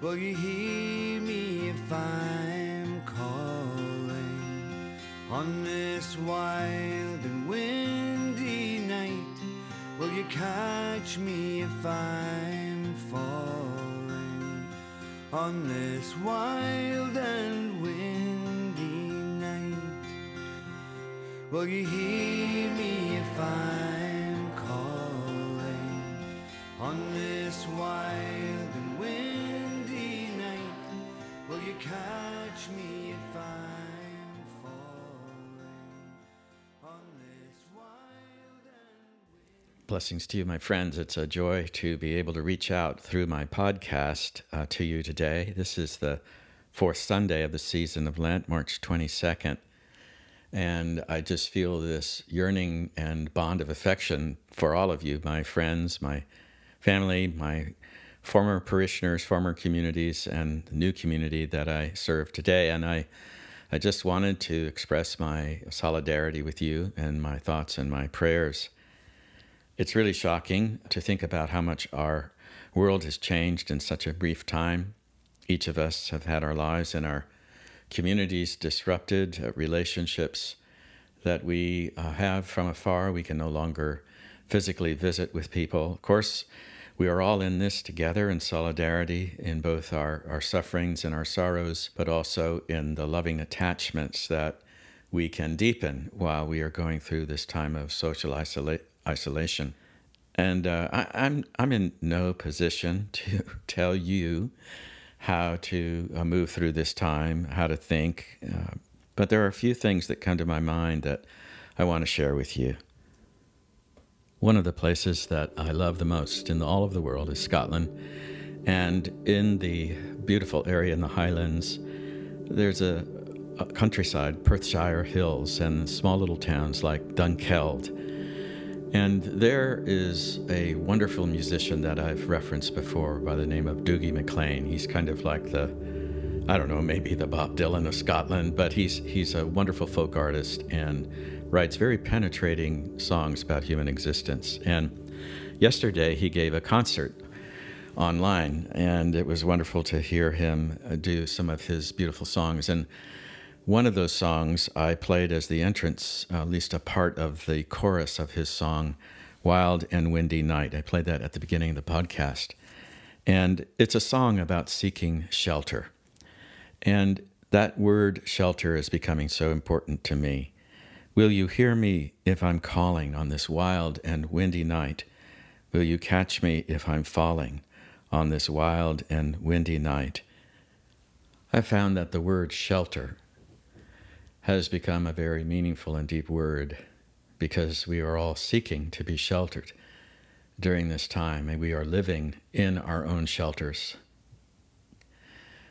Will you hear me if I'm calling on this wild and windy night? Will you catch me if I'm falling on this wild and windy night? Will you hear me if I'm calling on this wild catch me if I'm falling on this wild and Blessings to you, my friends. It's a joy to be able to reach out through my podcast uh, to you today. This is the fourth Sunday of the season of Lent, March 22nd. And I just feel this yearning and bond of affection for all of you, my friends, my family, my former parishioners, former communities, and the new community that I serve today. And I, I just wanted to express my solidarity with you and my thoughts and my prayers. It's really shocking to think about how much our world has changed in such a brief time. Each of us have had our lives and our communities disrupted, uh, relationships that we uh, have from afar. We can no longer physically visit with people. Of course, we are all in this together in solidarity in both our, our sufferings and our sorrows, but also in the loving attachments that we can deepen while we are going through this time of social isola- isolation. And uh, I, I'm, I'm in no position to tell you how to uh, move through this time, how to think. Uh, but there are a few things that come to my mind that I want to share with you. One of the places that I love the most in all of the world is Scotland. And in the beautiful area in the Highlands, there's a, a countryside, Perthshire Hills, and small little towns like Dunkeld. And there is a wonderful musician that I've referenced before by the name of Dougie MacLean. He's kind of like the, I don't know, maybe the Bob Dylan of Scotland, but he's he's a wonderful folk artist and writes very penetrating songs about human existence. And yesterday he gave a concert online, and it was wonderful to hear him uh, do some of his beautiful songs. And one of those songs I played as the entrance, uh, at least a part of the chorus of his song, Wild and Windy Night. I played that at the beginning of the podcast. And it's a song about seeking shelter. And that word shelter is becoming so important to me. Will you hear me if I'm calling on this wild and windy night? Will you catch me if I'm falling on this wild and windy night? I found that the word shelter has become a very meaningful and deep word because we are all seeking to be sheltered during this time and we are living in our own shelters.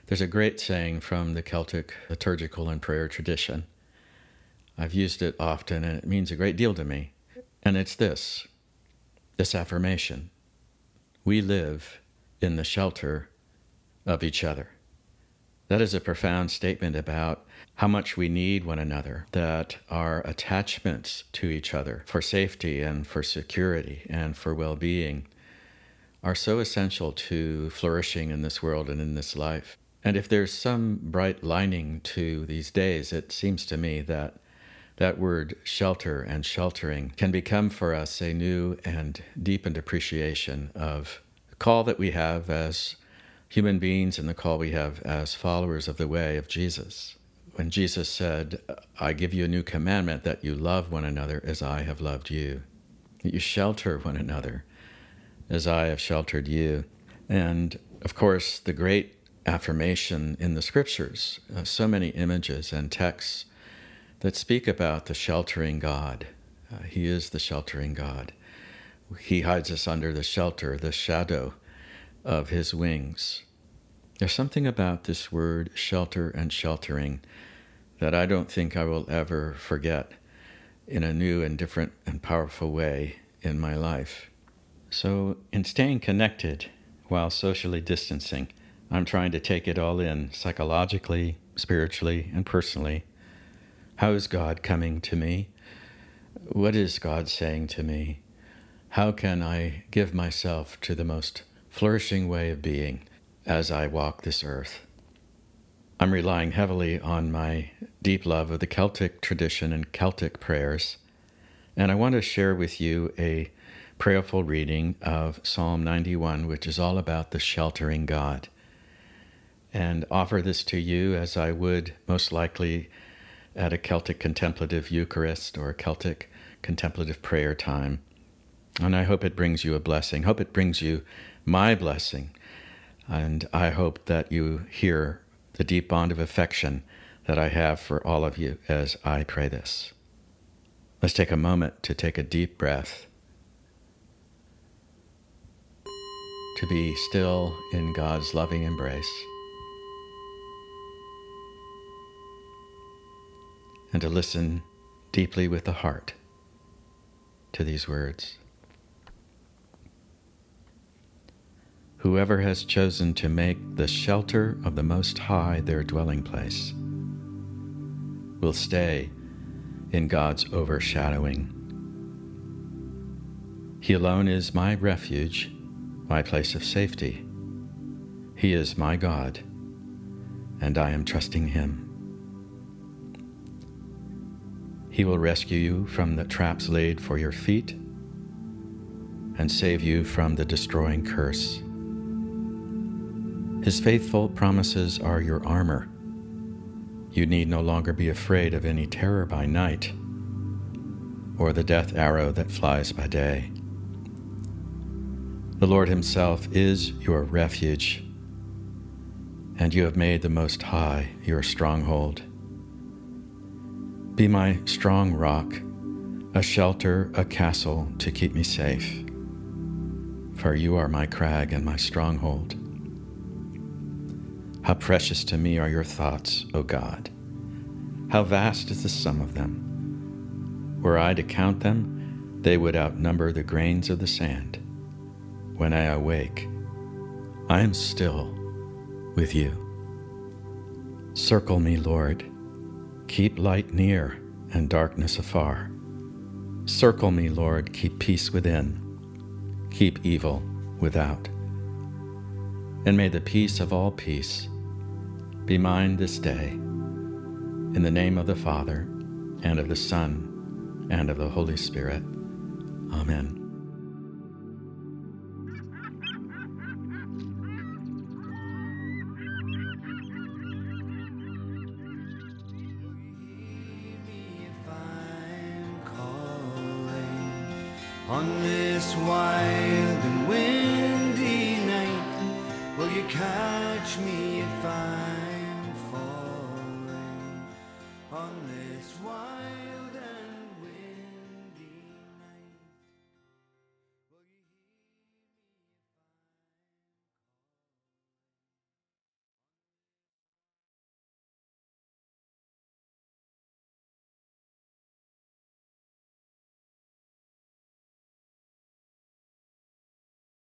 There's a great saying from the Celtic liturgical and prayer tradition. I've used it often and it means a great deal to me. And it's this this affirmation we live in the shelter of each other. That is a profound statement about how much we need one another, that our attachments to each other for safety and for security and for well being are so essential to flourishing in this world and in this life. And if there's some bright lining to these days, it seems to me that that word shelter and sheltering can become for us a new and deepened appreciation of the call that we have as human beings and the call we have as followers of the way of Jesus. When Jesus said, I give you a new commandment that you love one another as I have loved you, that you shelter one another as I have sheltered you. And of course, the great affirmation in the scriptures, uh, so many images and texts that speak about the sheltering God. Uh, he is the sheltering God. He hides us under the shelter, the shadow of his wings. There's something about this word shelter and sheltering that I don't think I will ever forget in a new and different and powerful way in my life. So, in staying connected while socially distancing, I'm trying to take it all in psychologically, spiritually, and personally. How is God coming to me? What is God saying to me? How can I give myself to the most flourishing way of being as I walk this earth. I'm relying heavily on my deep love of the Celtic tradition and Celtic prayers, and I want to share with you a prayerful reading of Psalm 91, which is all about the sheltering God, and offer this to you as I would most likely at a Celtic contemplative Eucharist or a Celtic contemplative prayer time. And I hope it brings you a blessing. Hope it brings you my blessing. And I hope that you hear the deep bond of affection that I have for all of you as I pray this. Let's take a moment to take a deep breath, to be still in God's loving embrace, and to listen deeply with the heart to these words. Whoever has chosen to make the shelter of the Most High their dwelling place will stay in God's overshadowing. He alone is my refuge, my place of safety. He is my God, and I am trusting Him. He will rescue you from the traps laid for your feet and save you from the destroying curse. His faithful promises are your armor. You need no longer be afraid of any terror by night or the death arrow that flies by day. The Lord Himself is your refuge, and you have made the Most High your stronghold. Be my strong rock, a shelter, a castle to keep me safe, for you are my crag and my stronghold. How precious to me are your thoughts, O God. How vast is the sum of them. Were I to count them, they would outnumber the grains of the sand. When I awake, I am still with you. Circle me, Lord. Keep light near and darkness afar. Circle me, Lord. Keep peace within. Keep evil without. And may the peace of all peace be mine this day. In the name of the Father, and of the Son, and of the Holy Spirit. Amen. On this wild and windy night, will you catch me if I